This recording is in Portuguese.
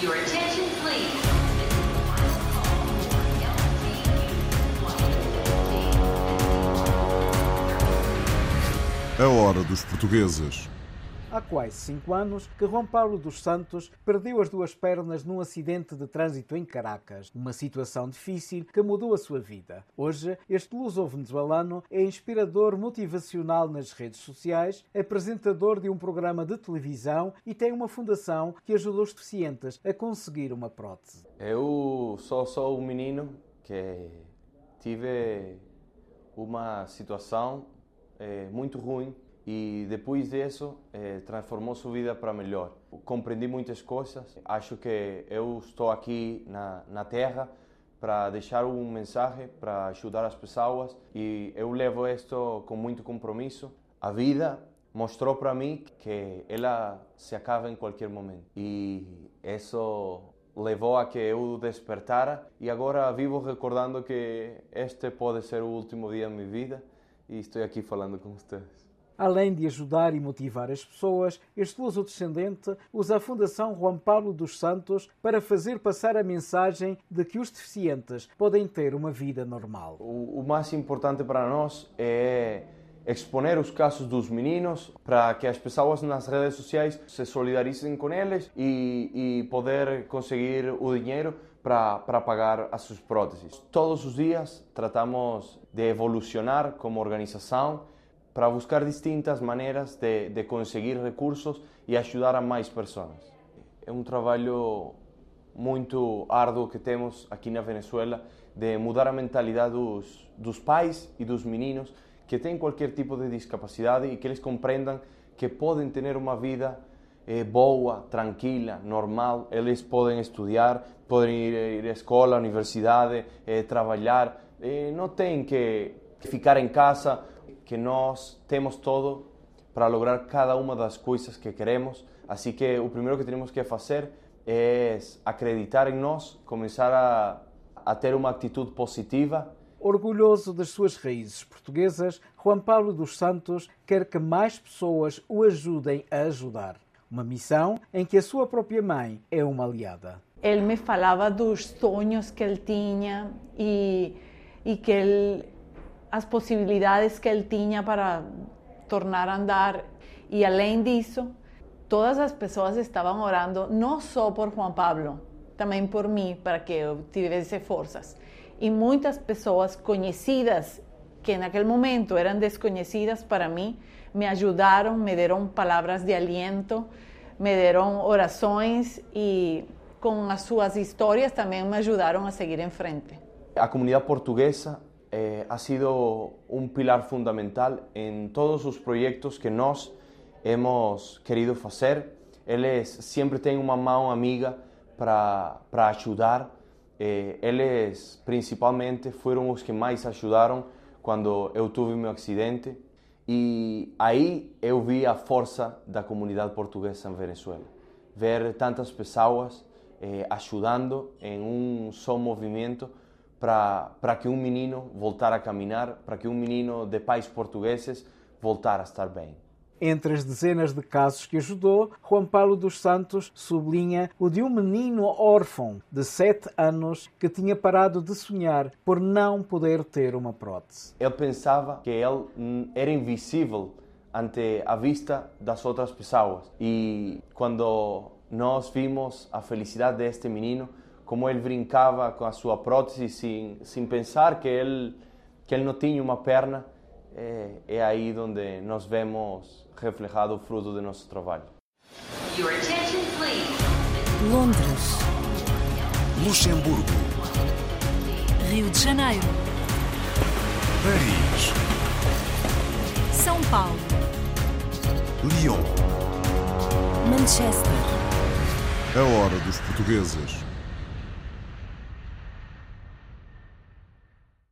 Your attention, please. A hora dos portugueses. Há quase cinco anos que Juan Paulo dos Santos perdeu as duas pernas num acidente de trânsito em Caracas, uma situação difícil que mudou a sua vida. Hoje, este luso-venezuelano é inspirador motivacional nas redes sociais, apresentador de um programa de televisão e tem uma fundação que ajuda os deficientes a conseguir uma prótese. Eu só sou um menino que tive uma situação eh, muito ruim e depois disso eh, transformou sua vida para melhor. Compreendi muitas coisas. Acho que eu estou aqui na, na Terra para deixar um mensagem, para ajudar as pessoas e eu levo isto com muito compromisso. A vida mostrou para mim que ela se acaba em qualquer momento e isso levou a que eu despertara e agora vivo recordando que este pode ser o último dia da minha vida e estou aqui falando com vocês. Além de ajudar e motivar as pessoas, este luso-descendente usa a Fundação Juan Paulo dos Santos para fazer passar a mensagem de que os deficientes podem ter uma vida normal. O, o mais importante para nós é exponer os casos dos meninos para que as pessoas nas redes sociais se solidarizem com eles e, e poder conseguir o dinheiro para, para pagar as suas próteses. Todos os dias tratamos de evolucionar como organização para buscar distintas maneiras de, de conseguir recursos e ajudar a mais pessoas. É um trabalho muito árduo que temos aqui na Venezuela de mudar a mentalidade dos, dos pais e dos meninos que têm qualquer tipo de discapacidade e que eles compreendam que podem ter uma vida eh, boa, tranquila, normal. Eles podem estudar, podem ir, ir à escola, à universidade, eh, trabalhar. Eh, não têm que ficar em casa, que nós temos todo para lograr cada uma das coisas que queremos. Assim que o primeiro que temos que fazer é acreditar em nós, começar a, a ter uma atitude positiva Orgulhoso das suas raízes portuguesas, Juan Paulo dos Santos quer que mais pessoas o ajudem a ajudar. Uma missão em que a sua própria mãe é uma aliada. Ele me falava dos sonhos que ele tinha e, e que ele, as possibilidades que ele tinha para tornar a andar. E além disso, todas as pessoas estavam orando não só por Juan Pablo, também por mim, para que eu tivesse forças. E muitas pessoas conhecidas, que naquele momento eram desconhecidas para mim, me ajudaram, me deram palavras de aliento, me deram orações e com as suas histórias também me ajudaram a seguir em frente. A comunidade portuguesa eh, ha sido um pilar fundamental em todos os projetos que nós hemos querido fazer. Eles sempre têm uma mão amiga para, para ajudar. Eh, eles, principalmente, foram os que mais ajudaram quando eu tive meu acidente. E aí eu vi a força da comunidade portuguesa em Venezuela. Ver tantas pessoas eh, ajudando em um só movimento para que um menino voltar a caminhar, para que um menino de pais portugueses voltar a estar bem. Entre as dezenas de casos que ajudou, Juan Paulo dos Santos sublinha o de um menino órfão de 7 anos que tinha parado de sonhar por não poder ter uma prótese. Ele pensava que ele era invisível ante a vista das outras pessoas. E quando nós vimos a felicidade deste menino, como ele brincava com a sua prótese sem, sem pensar que ele, que ele não tinha uma perna, é, é aí onde nós vemos reflejado o fruto do nosso trabalho. Your attention, please. Londres, Luxemburgo. Rio de Janeiro, Paris. São Paulo, Lyon. Manchester, A hora dos portugueses.